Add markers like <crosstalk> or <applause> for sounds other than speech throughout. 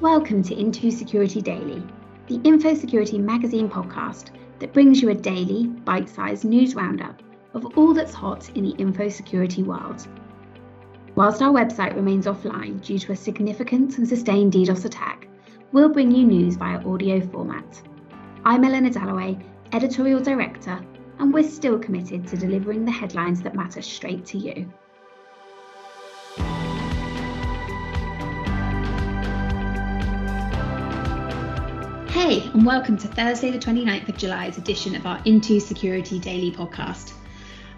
Welcome to Into Security Daily, the Info Security magazine podcast that brings you a daily, bite sized news roundup of all that's hot in the info security world. Whilst our website remains offline due to a significant and sustained DDoS attack, we'll bring you news via audio format. I'm Eleanor Dalloway, editorial director, and we're still committed to delivering the headlines that matter straight to you. Hey, and welcome to Thursday, the 29th of July's edition of our Into Security Daily podcast.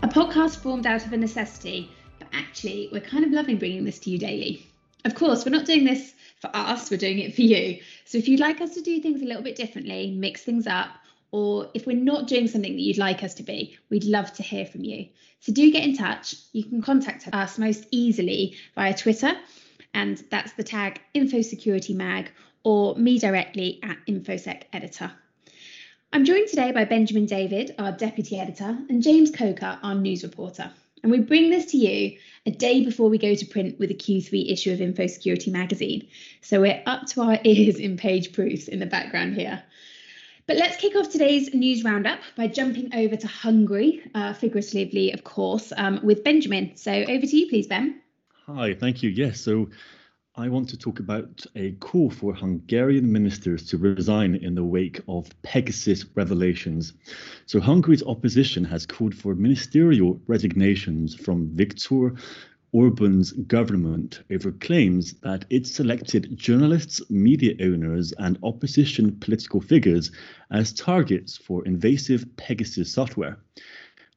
A podcast formed out of a necessity, but actually, we're kind of loving bringing this to you daily. Of course, we're not doing this for us, we're doing it for you. So if you'd like us to do things a little bit differently, mix things up, or if we're not doing something that you'd like us to be, we'd love to hear from you. So do get in touch. You can contact us most easily via Twitter, and that's the tag InfoSecurityMag or me directly at InfoSec Editor. I'm joined today by Benjamin David, our Deputy Editor, and James Coker, our news reporter. And we bring this to you a day before we go to print with a Q3 issue of InfoSecurity magazine. So we're up to our <laughs> ears in page proofs in the background here. But let's kick off today's news roundup by jumping over to Hungary, uh, figuratively, of course, um, with Benjamin. So over to you, please, Ben. Hi, thank you. Yes, so I want to talk about a call for Hungarian ministers to resign in the wake of Pegasus revelations. So, Hungary's opposition has called for ministerial resignations from Viktor Orban's government over claims that it selected journalists, media owners, and opposition political figures as targets for invasive Pegasus software.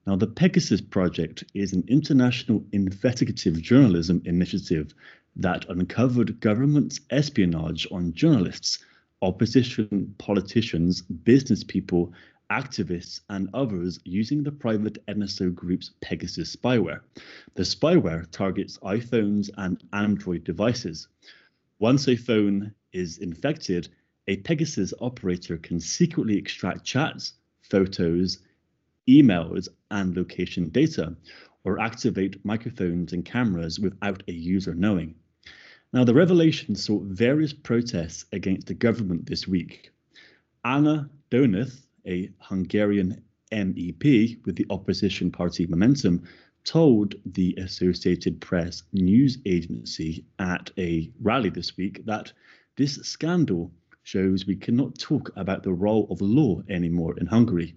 Now, the Pegasus Project is an international investigative journalism initiative that uncovered government espionage on journalists, opposition politicians, business people, activists, and others using the private NSO group's Pegasus spyware. The spyware targets iPhones and Android devices. Once a phone is infected, a Pegasus operator can secretly extract chats, photos, emails, and location data, or activate microphones and cameras without a user knowing. Now, the revelation saw various protests against the government this week. Anna Donath, a Hungarian MEP with the opposition party Momentum, told the Associated Press news agency at a rally this week that this scandal shows we cannot talk about the role of law anymore in Hungary.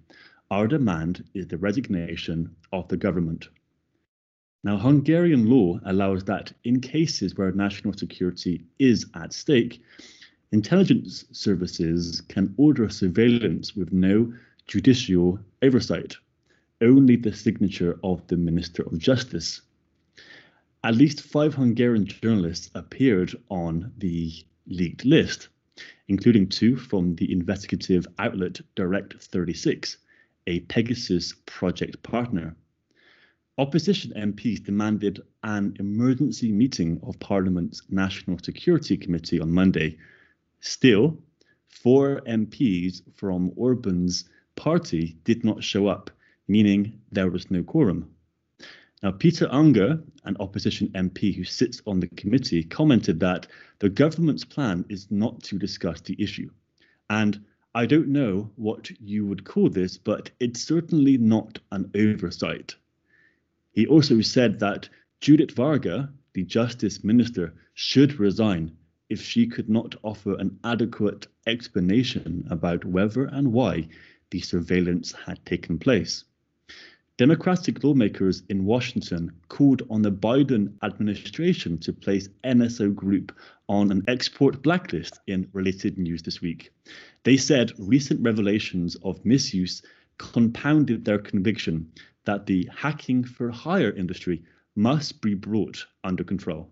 Our demand is the resignation of the government. Now, Hungarian law allows that in cases where national security is at stake, intelligence services can order surveillance with no judicial oversight, only the signature of the Minister of Justice. At least five Hungarian journalists appeared on the leaked list, including two from the investigative outlet Direkt36, a Pegasus project partner. Opposition MPs demanded an emergency meeting of Parliament's National Security Committee on Monday. Still, four MPs from Orban's party did not show up, meaning there was no quorum. Now, Peter Ungar, an opposition MP who sits on the committee, commented that the government's plan is not to discuss the issue. And I don't know what you would call this, but it's certainly not an oversight. He also said that Judit Varga, the justice minister, should resign if she could not offer an adequate explanation about whether and why the surveillance had taken place. Democratic lawmakers in Washington called on the Biden administration to place NSO Group on an export blacklist in related news this week. They said recent revelations of misuse compounded their conviction that the hacking for hire industry must be brought under control.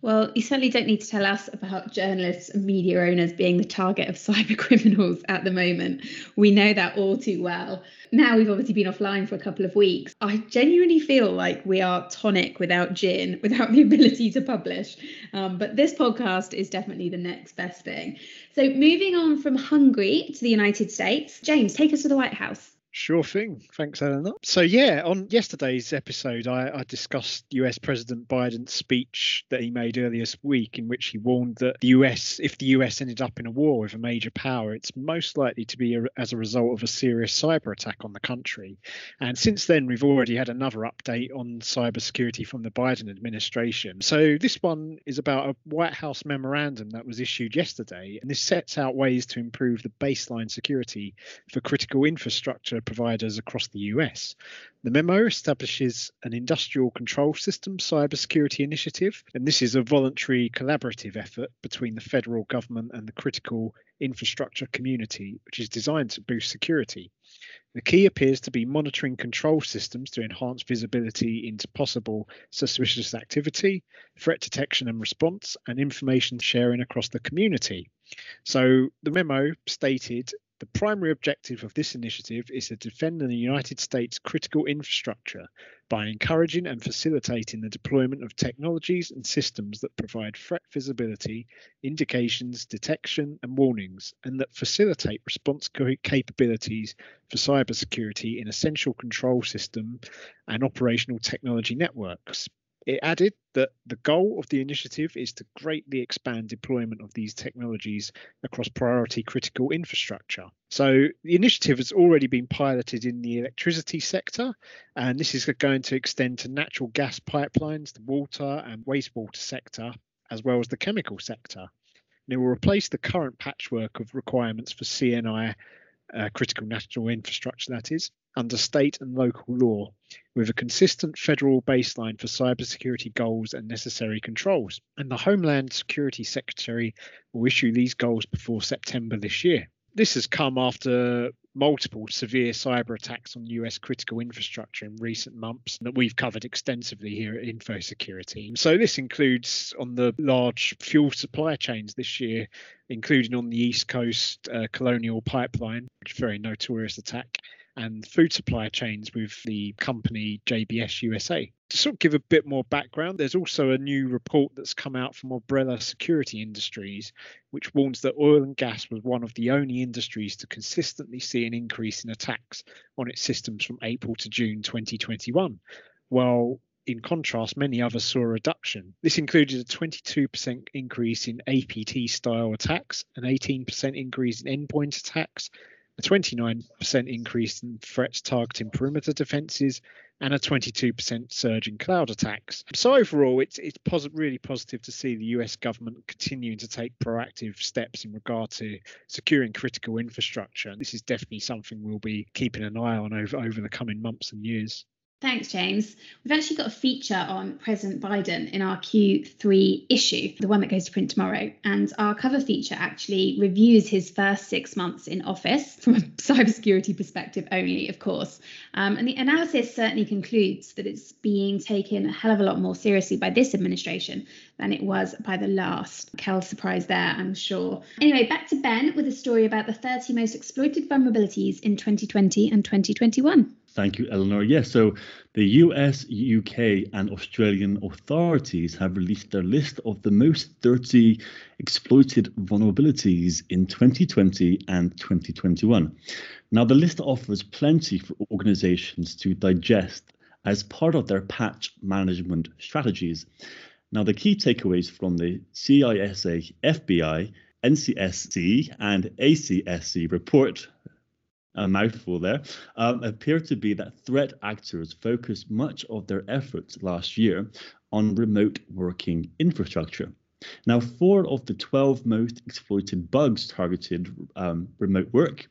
Well, you certainly don't need to tell us about journalists and media owners being the target of <laughs> cyber criminals at the moment. We know that all too well. Now we've obviously been offline for a couple of weeks. I genuinely feel like we are tonic without gin, <laughs> without the ability to publish. Um, but this podcast is definitely the next best thing. So, moving on from Hungary to the United States, James, take us to the White House. Sure thing. Thanks, Eleanor. So, yeah, on yesterday's episode, I, I, discussed US President Biden's speech that he made earlier this week, in which he warned that the US, if the US ended up in a war with a major power, it's most likely to be a, as a result of a serious cyber attack on the country. And since then, we've already had another update on cybersecurity from the Biden administration. So, this one is about a White House memorandum that was issued yesterday, and this sets out ways to improve the baseline security for critical infrastructure providers across the US. The memo establishes an industrial control system cybersecurity initiative, and this is a voluntary collaborative effort between the federal government and the critical infrastructure community, which is designed to boost security. The key appears to be monitoring control systems to enhance visibility into possible suspicious activity, threat detection and response, and information sharing across the community. So the memo stated the primary objective of this initiative is to defend the United States critical infrastructure by encouraging and facilitating the deployment of technologies and systems that provide threat visibility, indications, detection, and warnings, and that facilitate response capabilities for cybersecurity in essential control system and operational technology networks. It added that the goal of the initiative is to greatly expand deployment of these technologies across priority critical infrastructure. So, the initiative has already been piloted in the electricity sector, and this is going to extend to natural gas pipelines, the water and wastewater sector, as well as the chemical sector. And it will replace the current patchwork of requirements for CNI uh, critical national infrastructure, that is, under state and local law, with a consistent federal baseline for cybersecurity goals and necessary controls. And the Homeland Security Secretary will issue these goals before September this year. This has come after multiple severe cyber attacks on US critical infrastructure in recent months that we've covered extensively here at InfoSecurity. So, this includes on the large fuel supply chains this year, including on the East Coast uh, Colonial Pipeline, which is a very notorious attack, and food supply chains with the company JBS USA. To sort of give a bit more background, there's also a new report that's come out from Umbrella Security Industries, which warns that oil and gas was one of the only industries to consistently see an increase in attacks on its systems from April to June 2021. While in contrast, many others saw a reduction. This included a 22% increase in APT style attacks, an 18% increase in endpoint attacks, a 29% increase in threats targeting perimeter defenses, and a 22% surge in cloud attacks. So overall, it's it's pos- really positive to see the US government continuing to take proactive steps in regard to securing critical infrastructure. This is definitely something we'll be keeping an eye on over over the coming months and years. Thanks, James. We've actually got a feature on President Biden in our Q3 issue, the one that goes to print tomorrow. And our cover feature actually reviews his first six months in office from a <laughs> cybersecurity perspective only, of course. Um, and the analysis certainly concludes that it's being taken a hell of a lot more seriously by this administration than it was by the last. Kel surprise there, I'm sure. Anyway, back to Ben with a story about the 30 most exploited vulnerabilities in 2020 and 2021. Thank you, Eleanor. Yes, so the US, UK, and Australian authorities have released their list of the most 30 exploited vulnerabilities in 2020 and 2021. Now, the list offers plenty for organizations to digest as part of their patch management strategies. Now, the key takeaways from the CISA, FBI, NCSC, and ACSC report a mouthful there, um, appear to be that threat actors focused much of their efforts last year on remote working infrastructure. Now, four of the 12 most exploited bugs targeted um, remote work,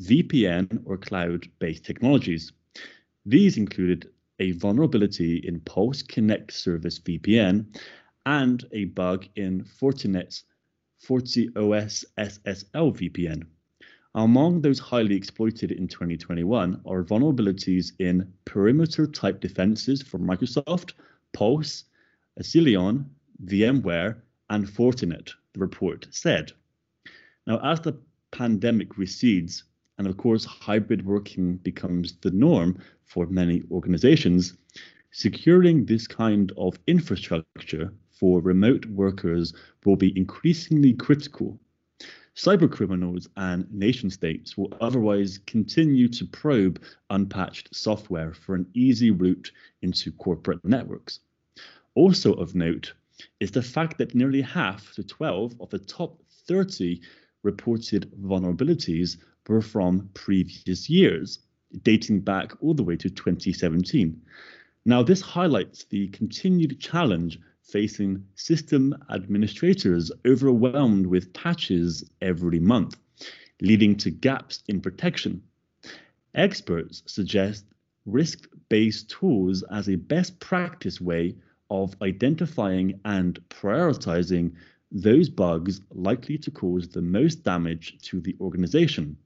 VPN or cloud based technologies. These included a vulnerability in Pulse Connect Secure VPN and a bug in Fortinet's FortiOS SSL VPN. Among those highly exploited in 2021 are vulnerabilities in perimeter type defenses for Microsoft, Pulse, Accellion, VMware, and Fortinet, the report said. Now, as the pandemic recedes, and of course, hybrid working becomes the norm for many organizations, securing this kind of infrastructure for remote workers will be increasingly critical cybercriminals and nation states will otherwise continue to probe unpatched software for an easy route into corporate networks. Also of note is the fact that nearly half to 12 of the top 30 reported vulnerabilities were from previous years, dating back all the way to 2017. Now, this highlights the continued challenge facing system administrators overwhelmed with patches every month, leading to gaps in protection. Experts suggest risk based tools as a best practice way of identifying and prioritizing those bugs likely to cause the most damage to the organization.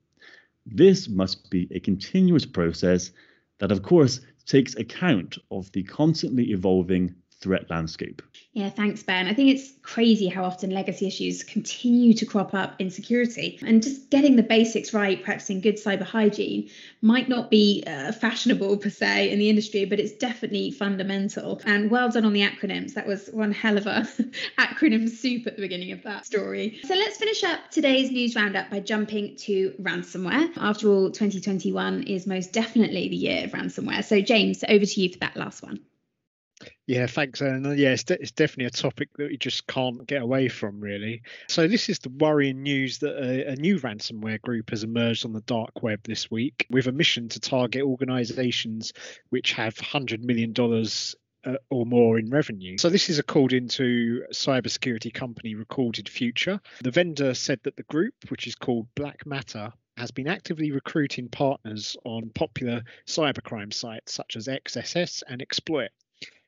This must be a continuous process that, of course, takes account of the constantly evolving threat landscape. Yeah, thanks, Ben. I think it's crazy how often legacy issues continue to crop up in security. And just getting the basics right, practicing good cyber hygiene, might not be uh, fashionable per se in the industry, but it's definitely fundamental. And well done on the acronyms. That was one hell of a <laughs> acronym soup at the beginning of that story. So let's finish up today's news roundup by jumping to ransomware. After all, 2021 is most definitely the year of ransomware. So, James, over to you for that last one. Yeah, thanks. And yeah, it's, de- it's definitely a topic that we just can't get away from, really. So, this is the worrying news that a, a, new ransomware group has emerged on the dark web this week with a mission to target organizations which have $100 million uh, or more in revenue. So this is according to cybersecurity company Recorded Future. The vendor said that the group, which is called BlackMatter, has been actively recruiting partners on popular cybercrime sites such as XSS and Exploit.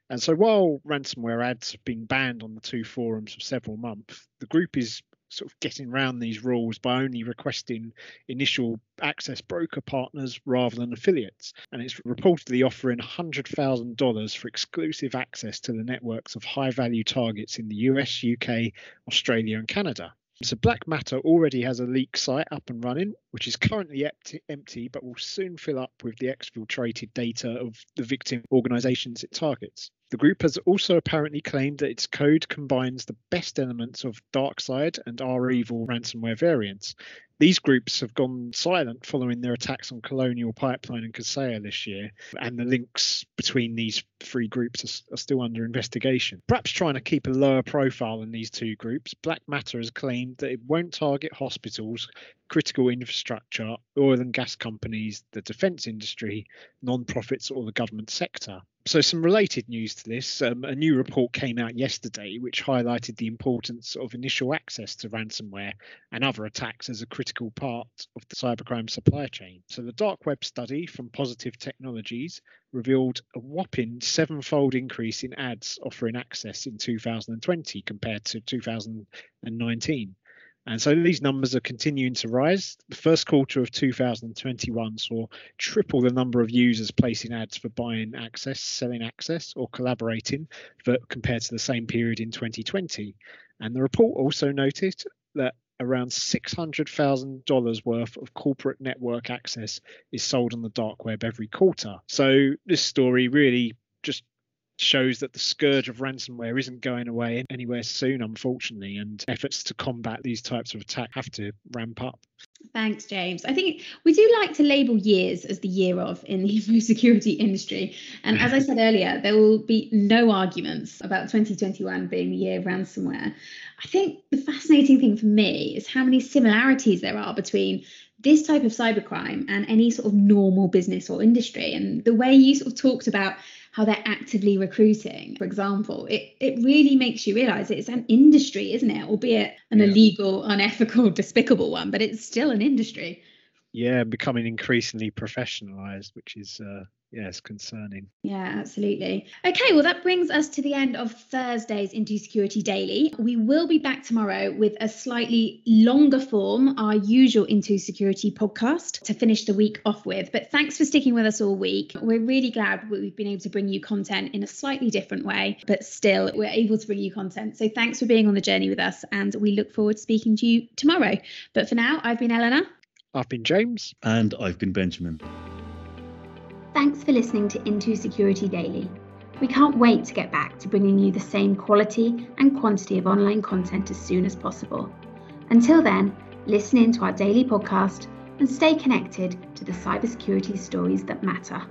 And so while ransomware ads have been banned on the two forums for several months, the group is sort of getting around these rules by only requesting initial access broker partners rather than affiliates. And it's reportedly offering $100,000 for exclusive access to the networks of high value targets in the US, UK, Australia, and Canada. So BlackMatter already has a leak site up and running, which is currently empty, but will soon fill up with the exfiltrated data of the victim organizations it targets. The group has also apparently claimed that its code combines the best elements of DarkSide and REvil ransomware variants. These groups have gone silent following their attacks on Colonial Pipeline and Kaseya this year, and the links between these three groups are, are still under investigation. Perhaps trying to keep a lower profile than these two groups, BlackMatter has claimed that it won't target hospitals, critical infrastructure, oil and gas companies, the defence industry, non profits, or the government sector. So, some related news to this um, a new report came out yesterday which highlighted the importance of initial access to ransomware and other attacks as a critical part of the cybercrime supply chain. So, the dark web study from Positive Technologies revealed a whopping sevenfold increase in ads offering access in 2020 compared to 2019. And so these numbers are continuing to rise. The first quarter of 2021 saw triple the number of users placing ads for buying access, selling access, or collaborating for, compared to the same period in 2020. And the report also noted that around $600,000 worth of corporate network access is sold on the dark web every quarter. So this story really just shows that the scourge of ransomware isn't going away anywhere soon, unfortunately, and efforts to combat these types of attack have to ramp up. Thanks, James. I think we do like to label years as the year of in the <laughs> info security industry. And as I said <laughs> earlier, there will be no arguments about 2021 being the year of ransomware. I think the fascinating thing for me is how many similarities there are between this type of cybercrime and any sort of normal business or industry. And the way you sort of talked about how they're actively recruiting, for example, it, it really makes you realize it's an industry, isn't it? Albeit an yeah. illegal, unethical, <laughs> despicable one, but it's still an industry. Yeah, becoming increasingly professionalized, which is uh, yes concerning. Yeah absolutely. Okay well that brings us to the end of thursday's into security daily. We will be back tomorrow with a slightly longer form our usual into security podcast to finish the week off with. But thanks for sticking with us all week. We're really glad we've been able to bring you content in a slightly different way but still we're able to bring you content. So thanks for being on the journey with us and we look forward to speaking to you tomorrow. But for now i've been eleanor i've been james and i've been benjamin Thanks for listening to Into Security Daily. We can't wait to get back to bringing you the same quality and quantity of online content as soon as possible. Until then, listen in to our daily podcast, and stay connected to the cybersecurity stories that matter.